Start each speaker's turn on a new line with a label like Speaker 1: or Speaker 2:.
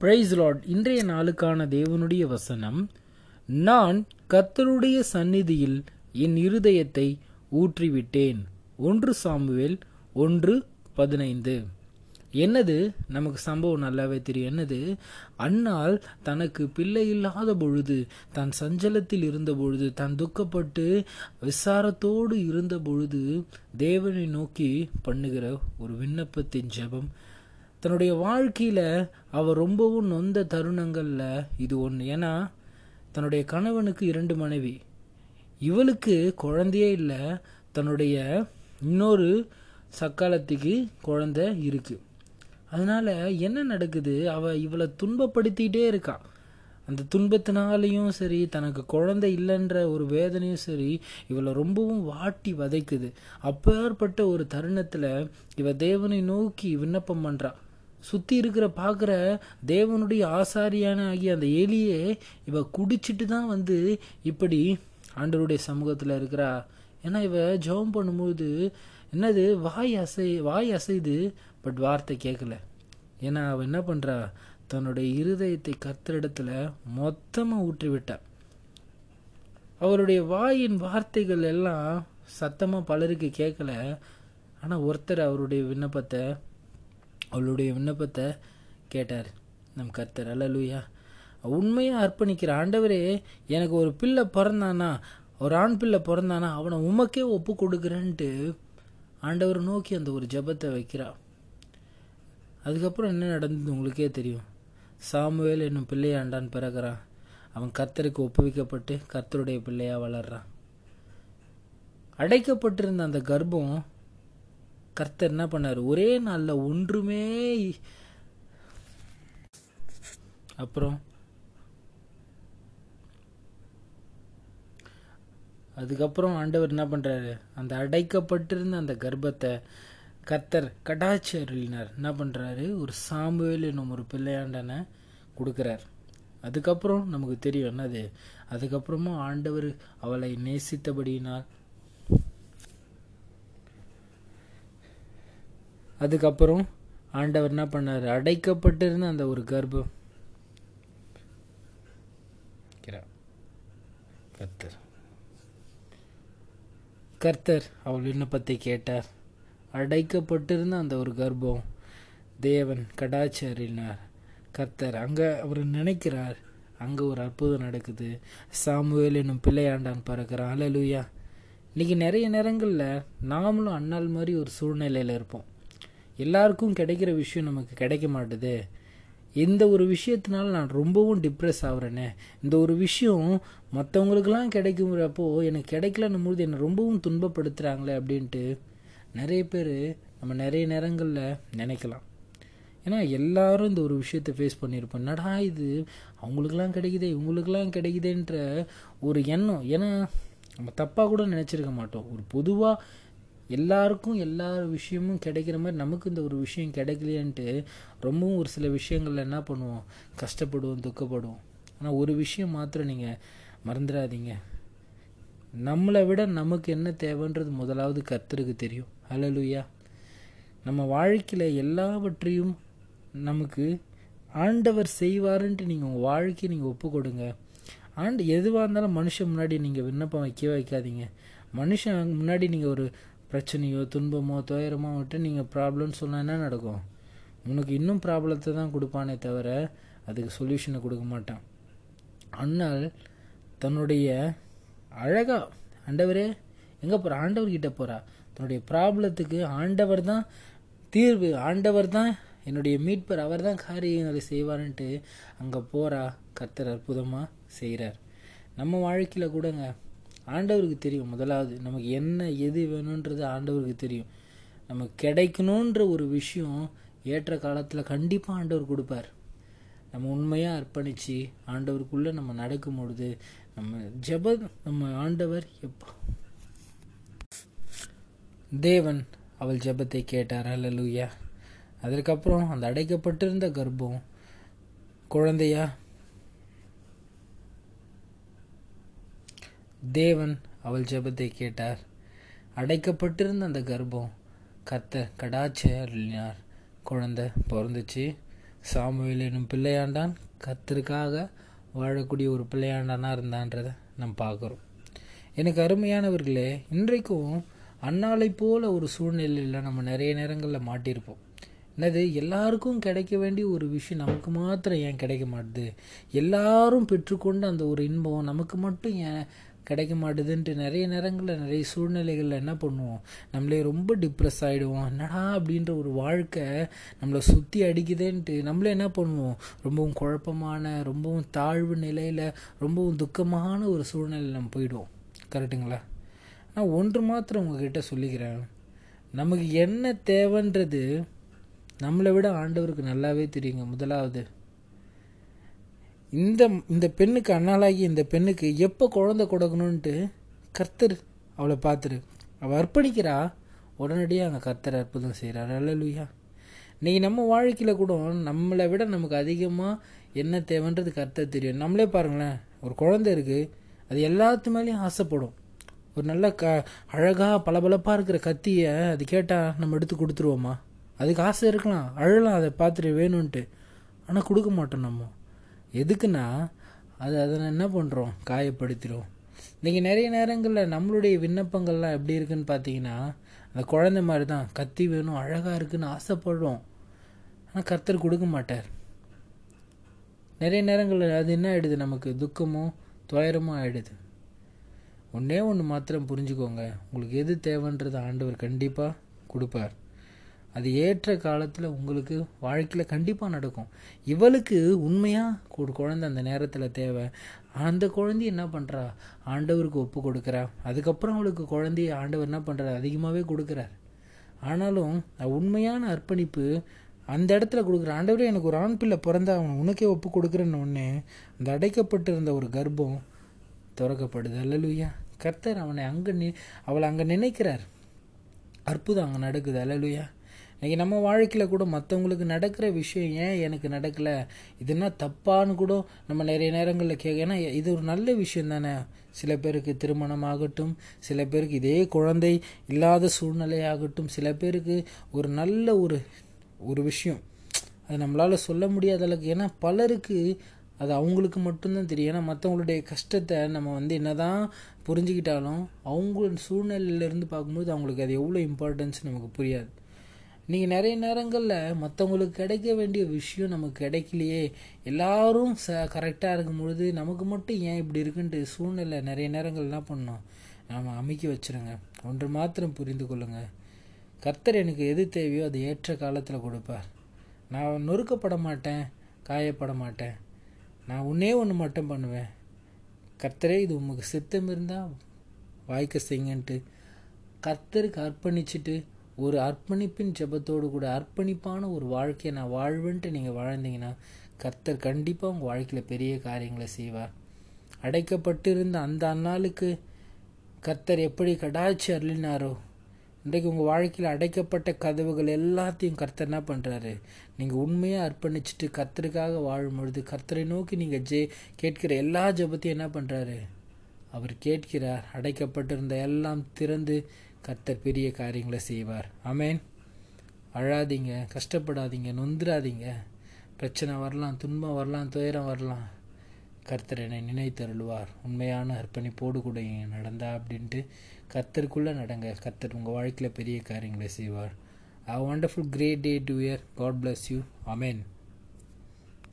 Speaker 1: Price Lord இன்றைய நாளுக்கான தேவனுடைய வசனம் நான் கர்த்தருடைய சந்நிதியில் என் இருதயத்தை ஊற்றிவிட்டேன். ஒன்று சாம்புவேல் ஒன்று பதினைந்து. என்னது? நமக்கு சம்பவம் நல்லாவே தெரியும். என்னது? அன்னால் தனக்கு பிள்ளை இல்லாத பொழுது தான் சஞ்சலத்தில் இருந்த பொழுது தான் துக்கப்பட்டு விசாரத்தோடு இருந்த பொழுது தேவனை நோக்கி பண்ணுகிற ஒரு விண்ணப்பத்தின் ஜெபம் தன்னுடைய வாழ்க்கையில் அவர் ரொம்பவும் நொந்த தருணங்களில் இது ஒன்று ஏன்னா தன்னுடைய கணவனுக்கு இரண்டு மனைவி. இவளுக்கு குழந்தையே இல்லை தன்னுடைய இன்னொரு சக்காலத்துக்கு குழந்த இருக்கு. அதனால் என்ன நடக்குது? அவள் இவளை துன்பப்படுத்திகிட்டே இருக்கா. அந்த துன்பத்தினாலையும் சரி தனக்கு குழந்தை இல்லைன்ற ஒரு வேதனையும் சரி இவளை ரொம்பவும் வாட்டி வதைக்குது. அப்பேற்பட்ட ஒரு தருணத்தில் இவ தேவனை நோக்கி விண்ணப்பம் பண்ணுறா சுத்தி இருக்கிற பார்க்குற தேவனுடைய ஆசாரியான ஆகிய அந்த எலியே இவ குடிச்சிட்டு தான் வந்து இப்படி ஆண்டவருடைய சமூகத்துல இருக்கிறா. ஏன்னா இவ ஜெபம் பண்ணும்போது என்னது வாய் அசை வாய் அசைது பட் வார்த்தை கேட்கல ஏன்னா அவ என்ன பண்றா? தன்னுடைய இருதயத்தை கத்திரிடத்துல மொத்தமா ஊற்றி விட்டா அவருடைய வாயின் வார்த்தைகள் எல்லாம் சத்தமா பலருக்கு கேட்கல ஆனா ஒருத்தர் அவருடைய விண்ணப்பத்தை அவளுடைய விண்ணப்பத்தை கேட்டார். நம் கர்த்தர் அல்லலுயா. உண்மையாக அர்ப்பணிக்கிற ஆண்டவரே எனக்கு ஒரு பிள்ளை பிறந்தானா ஒரு ஆண் பிள்ளை பிறந்தானா அவனை உமக்கே ஒப்பு கொடுக்குறேன்ட்டு ஆண்டவர் நோக்கி அந்த ஒரு ஜபத்தை வைக்கிறா. அதுக்கப்புறம் என்ன நடந்தது உங்களுக்கே தெரியும். சாமுவேல் என்னும் பிள்ளையாண்டான் பிறகுறான் அவன் கர்த்தருக்கு ஒப்புவிக்கப்பட்டு கர்த்தருடைய பிள்ளையாக வளர்றான். அடைக்கப்பட்டிருந்த அந்த கர்ப்பம் கர்த்தர் என்ன பண்ணார்? ஒரே நாள்ல ஒன்றுமே அப்புறம் அதுக்கப்புறம் ஆண்டவர் என்ன பண்றாரு? அந்த அடைக்கப்பட்டிருந்த அந்த கர்ப்பத்தை கர்த்தர் கடாச்சி அருளினார். என்ன பண்றாரு? ஒரு சாம்புவேல் என்னும் ஒரு பிள்ளையாண்டனை கொடுக்குறார். அதுக்கப்புறம் நமக்கு தெரியும் என்னது? அதுக்கப்புறமா ஆண்டவர் அவளை நேசித்தபடியினால் அதுக்கப்புறம் ஆண்டவர் என்ன பண்ணாரு? அடைக்கப்பட்டிருந்த அந்த ஒரு கர்ப்பம். கர்த்தர். கர்த்தர் அவள் விண்ணப்பத்தை கேட்டார். அடைக்கப்பட்டிருந்த அந்த ஒரு கர்ப்பம் தேவன் கடாச்சி அறினார் கர்த்தர் அங்க அவர் நினைக்கிறார் அங்க ஒரு அற்புதம் நடக்குது. சாமுவேல் என்னும் பிள்ளையாண்டான் பறக்கிறான் அலலுயா இன்னைக்கு நிறைய நேரங்களில் நாமளும் அண்ணால் மாதிரி ஒரு சூழ்நிலையில் இருப்போம். எல்லாருக்கும் கிடைக்கிற விஷயம் நமக்கு கிடைக்க மாட்டுது. இந்த ஒரு விஷயத்தினால நான் ரொம்பவும் டிப்ரெஸ் ஆகுறேனே. இந்த ஒரு விஷயம் மற்றவங்களுக்கெல்லாம் கிடைக்குங்கிறப்போ எனக்கு கிடைக்கலன்னும் போது என்னை ரொம்பவும் துன்பப்படுத்துகிறாங்களே அப்படின்ட்டு நிறைய பேர் நம்ம நிறைய நேரங்களில் நினைக்கலாம். ஏன்னா எல்லாரும் இந்த ஒரு விஷயத்தை ஃபேஸ் பண்ணியிருப்போம். என்னடா இது? அவங்களுக்கெல்லாம் கிடைக்குதே இவங்களுக்கெல்லாம் கிடைக்குதேன்ற ஒரு எண்ணம். ஏன்னா நம்ம தப்பாக கூட நினச்சிருக்க மாட்டோம். ஒரு பொதுவாக எல்லாருக்கும் எல்லா விஷயமும் கிடைக்கிற மாதிரி நமக்கு இந்த ஒரு விஷயம் கிடைக்கலையான்ட்டு ரொம்பவும் ஒரு சில விஷயங்களில் என்ன பண்ணுவோம்? கஷ்டப்படுவோம் துக்கப்படுவோம். ஆனால் ஒரு விஷயம் மாத்திரம் நீங்கள் மறந்துடாதீங்க. நம்மளை விட நமக்கு என்ன தேவைன்றது முதலாவது கர்த்தருக்கு தெரியும். அலலுயா நம்ம வாழ்க்கையில் எல்லாவற்றையும் நமக்கு ஆண்டவர் செய்வாருன்ட்டு நீங்கள் உங்கள் வாழ்க்கையை நீங்கள் ஒப்பு கொடுங்க. ஆண்டு எதுவாக இருந்தாலும் மனுஷன் முன்னாடி நீங்கள் விண்ணப்பம் வைக்க வைக்காதீங்க. மனுஷன் முன்னாடி நீங்கள் ஒரு பிரச்சனையோ துன்பமோ துயரமோ விட்டு நீங்கள் ப்ராப்ளம்னு சொன்னால் என்ன நடக்கும்? உனக்கு இன்னும் ப்ராப்ளத்தை தான் கொடுப்பானே தவிர அதுக்கு சொல்யூஷனை கொடுக்க மாட்டான். அண்ணால் தன்னுடைய அழகா ஆண்டவரே எங்கே போகிற ஆண்டவர்கிட்ட போகிறா தன்னுடைய ப்ராப்ளத்துக்கு ஆண்டவர் தான் தீர்வு. ஆண்டவர் தான் என்னுடைய மீட்பர். அவர் தான் காரியங்களை செய்வார்ன்ட்டு அங்கே போகிறா கர்த்தர் அற்புதமாக செய்கிறார் நம்ம வாழ்க்கையில் கூடங்க ஆண்டவருக்கு தெரியும். முதலாவது நமக்கு என்ன எது வேணுன்றது ஆண்டவருக்கு தெரியும். நமக்கு கிடைக்கணுன்ற ஒரு விஷயம் ஏற்ற காலத்தில் கண்டிப்பாக ஆண்டவர் கொடுப்பார். நம்ம உண்மையாக அர்ப்பணித்து ஆண்டவருக்குள்ளே நம்ம நடக்கும் பொழுது நம்ம ஜப நம்ம ஆண்டவர் எப்போ தேவன் அவள் ஜபத்தை கேட்டார். அல்லூயா அதற்கப்புறம் அந்த அடைக்கப்பட்டிருந்த கர்ப்பம் குழந்தையா தேவன் அவள் ஜெபத்தை கேட்டார். அடைக்கப்பட்டிருந்த அந்த கர்ப்பம் கத்த கடாச்ச அருளினார். குழந்தை பிறந்துச்சு. சாமுவேல் எனும் பிள்ளையாண்டான். கத்திற்காக வாழக்கூடிய ஒரு பிள்ளையாண்டானா இருந்தான்றதை நம்ம பார்க்குறோம். எனக்கு அருமையானவர்களே இன்றைக்கும் அன்னாலை போல ஒரு சூழ்நிலையில் நம்ம நிறைய நேரங்களில் மாட்டியிருப்போம். என்னது எல்லாருக்கும் கிடைக்க வேண்டிய ஒரு விஷயம் நமக்கு மாத்திரம் ஏன் கிடைக்க மாட்டுது? எல்லாரும் பெற்றுக்கொண்டு அந்த ஒரு இன்பம் நமக்கு மட்டும் ஏன் கிடைக்க மாட்டுதுன்ட்டு நிறைய நேரங்களில் நிறைய சூழ்நிலைகளில் என்ன பண்ணுவோம்? நம்மளே ரொம்ப டிப்ரெஸ் ஆகிடுவோம் என்னடா அப்படின்ற ஒரு வாழ்க்கை நம்மளை சுற்றி அடிக்குதேன்ட்டு நம்மளே என்ன பண்ணுவோம்? ரொம்பவும் குழப்பமான ரொம்பவும் தாழ்வு நிலையில் ரொம்பவும் துக்கமான ஒரு சூழ்நிலையில் நம்ம போயிடுவோம். கரெக்டுங்களா நான் ஒன்று மாத்திரம் உங்ககிட்ட சொல்லிக்கிறேன். நமக்கு என்ன தேவைன்றது நம்மளை விட ஆண்டவருக்கு நல்லாவே தெரியுங்க. முதலாவது இந்த இந்த பெண்ணுக்கு அண்ணாளாகி இந்த பெண்ணுக்கு எப்போ குழந்தை கொடுக்கணுன்ட்டு கர்த்தர் அவளை பார்த்துரு. அவள் அர்ப்பணிக்கிறா. உடனடியாக அங்கே கர்த்தர் அற்புதம் செய்கிறார் அல்லலுயா இன்றைக்கி நம்ம வாழ்க்கையில் கூட நம்மளை விட நமக்கு அதிகமாக என்ன தேவைன்றது கர்த்தர் தெரியும். நம்மளே பாருங்களேன் ஒரு குழந்தை இருக்குது அது எல்லாத்து மேலேயும் ஆசைப்படும். ஒரு நல்ல க அழகாக பளபளப்பாக இருக்கிற கத்தியை அது கேட்டால் நம்ம எடுத்து கொடுத்துருவோமா? அதுக்கு ஆசை இருக்கலாம். அழலாம் அதை பார்த்துட்டு வேணும்ன்ட்டு. ஆனால் கொடுக்க மாட்டோம் நம்ம. எதுக்குன்னா அது அதை என்ன பண்ணுறோம் காயப்படுத்திடும் இன்றைக்கி நிறைய நேரங்களில் நம்மளுடைய விண்ணப்பங்கள்லாம் எப்படி இருக்குன்னு பார்த்தீங்கன்னா அந்த குழந்தை மாதிரி தான் கத்தி வேணும் அழகாக இருக்குன்னு ஆசைப்படுறோம். ஆனால் கர்த்தர் கொடுக்க மாட்டார். நிறைய நேரங்களில் அது என்ன ஆகிடுது நமக்கு துக்கமும் துயரமும் ஆகிடுது ஒன்றே ஒன்று மாத்திரம் புரிஞ்சுக்கோங்க. உங்களுக்கு எது தேவைன்றது ஆண்டவர் கண்டிப்பாக கொடுப்பார். அது ஏற்ற காலத்தில் உங்களுக்கு வாழ்க்கையில் கண்டிப்பாக நடக்கும். இவளுக்கு உண்மையாக ஒரு குழந்தை அந்த நேரத்தில் தேவை. அந்த குழந்தைய என்ன பண்ணுறா ஆண்டவருக்கு ஒப்பு கொடுக்குறா. அதுக்கப்புறம் அவளுக்கு குழந்தைய ஆண்டவர் என்ன பண்ணுறாரு அதிகமாகவே கொடுக்குறார். ஆனாலும் உண்மையான அர்ப்பணிப்பு அந்த இடத்துல கொடுக்குற ஆண்டவரே எனக்கு ஒரு ஆண் பிள்ளை பிறந்த அவன் உனக்கே ஒப்பு கொடுக்குறேன்னு ஒன்று அந்த அடைக்கப்பட்டிருந்த ஒரு கர்ப்பம் திறக்கப்படுது. அல்லலுயா. கர்த்தர் அவனை அங்கே நி அவளை அங்கே நினைக்கிறார். அற்புதம் அங்கே நடக்குது. அல்லலுயா. இன்றைக்கி நம்ம வாழ்க்கையில் கூட மற்றவங்களுக்கு நடக்கிற விஷயம் ஏன் எனக்கு நடக்கலை? இதுனா தப்பான்னு கூட நம்ம நிறைய நேரங்களில் கேட்க ஏன்னா இது ஒரு நல்ல விஷயம் தானே. சில பேருக்கு திருமணம் ஆகட்டும் சில பேருக்கு இதே குழந்தை இல்லாத சூழ்நிலை ஆகட்டும் சில பேருக்கு ஒரு நல்ல ஒரு ஒரு விஷயம். அது நம்மளால் சொல்ல முடியாத அளவுக்கு ஏன்னா பலருக்கு அது அவங்களுக்கு மட்டும்தான் தெரியும். ஏன்னா மற்றவங்களுடைய கஷ்டத்தை நம்ம வந்து என்னதான் புரிஞ்சுக்கிட்டாலும் அவங்க சூழ்நிலையிலேருந்து பார்க்கும்போது அவங்களுக்கு அது எவ்வளோ இம்பார்ட்டன்ஸ் நமக்கு புரியாது. நீங்கள் நிறைய நேரங்களில் மற்றவங்களுக்கு கிடைக்க வேண்டிய விஷயம் நமக்கு கிடைக்கலையே. எல்லாரும் ச கரெக்டாக இருக்கும் பொழுது நமக்கு மட்டும் ஏன் இப்படி இருக்குன்ட்டு சூழ்நிலை நிறைய நேரங்கள் என்ன பண்ணோம். நாம் அமைக்க வச்சுருங்க. ஒன்று மாத்திரம் புரிந்து கொள்ளுங்க. கர்த்தர் எனக்கு எது தேவையோ அது ஏற்ற காலத்தில் கொடுப்பார். நான் நொறுக்கப்பட மாட்டேன் காயப்பட மாட்டேன். நான் ஒன்றே ஒன்று மட்டும் பண்ணுவேன். கர்த்தரே இது உமக்கு சித்தம் இருந்தால் வாய்க்க செய்யுங்கன்ட்டு கர்த்தருக்கு அர்ப்பணிச்சுட்டு ஒரு அர்ப்பணிப்பின் ஜபத்தோடு கூட அர்ப்பணிப்பான ஒரு வாழ்க்கையை நான் வாழ்வேன்ட்டு நீங்கள் வாழ்ந்தீங்கன்னா கர்த்தர் கண்டிப்பாக உங்கள் வாழ்க்கையில் பெரிய காரியங்களை செய்வார். அடைக்கப்பட்டிருந்த அந்த அந்நாளுக்கு கர்த்தர் எப்படி கடாச்சி அருளினாரோ இன்றைக்கு உங்கள் வாழ்க்கையில் அடைக்கப்பட்ட கதவுகள் எல்லாத்தையும் கர்த்தர் என்ன பண்ணுறாரு நீங்கள் உண்மையாக அர்ப்பணிச்சுட்டு கர்த்தருக்காக வாழும் பொழுது கர்த்தரை நோக்கி நீங்கள் ஜெ கேட்கிற எல்லா ஜபத்தையும் என்ன பண்ணுறாரு அவர் கேட்கிறார் அடைக்கப்பட்டிருந்த எல்லாம் திறந்து கர்த்தர் பெரிய காரியங்களை செய்வார். அமேன் அழாதீங்க கஷ்டப்படாதீங்க நொந்துடாதீங்க பிரச்சனை வரலாம் துன்பம் வரலாம் துயரம் வரலாம். கர்த்தர் என்னை நினைத்தருள்வார். உண்மையான அர்ப்பணிப்போடு கூட நடந்தா அப்படின்ட்டு கர்த்தருக்குள்ளே நடங்க. கர்த்தர் உங்கள் வாழ்க்கையில் பெரிய காரியங்களை செய்வார். A wonderful great day to year God bless you amen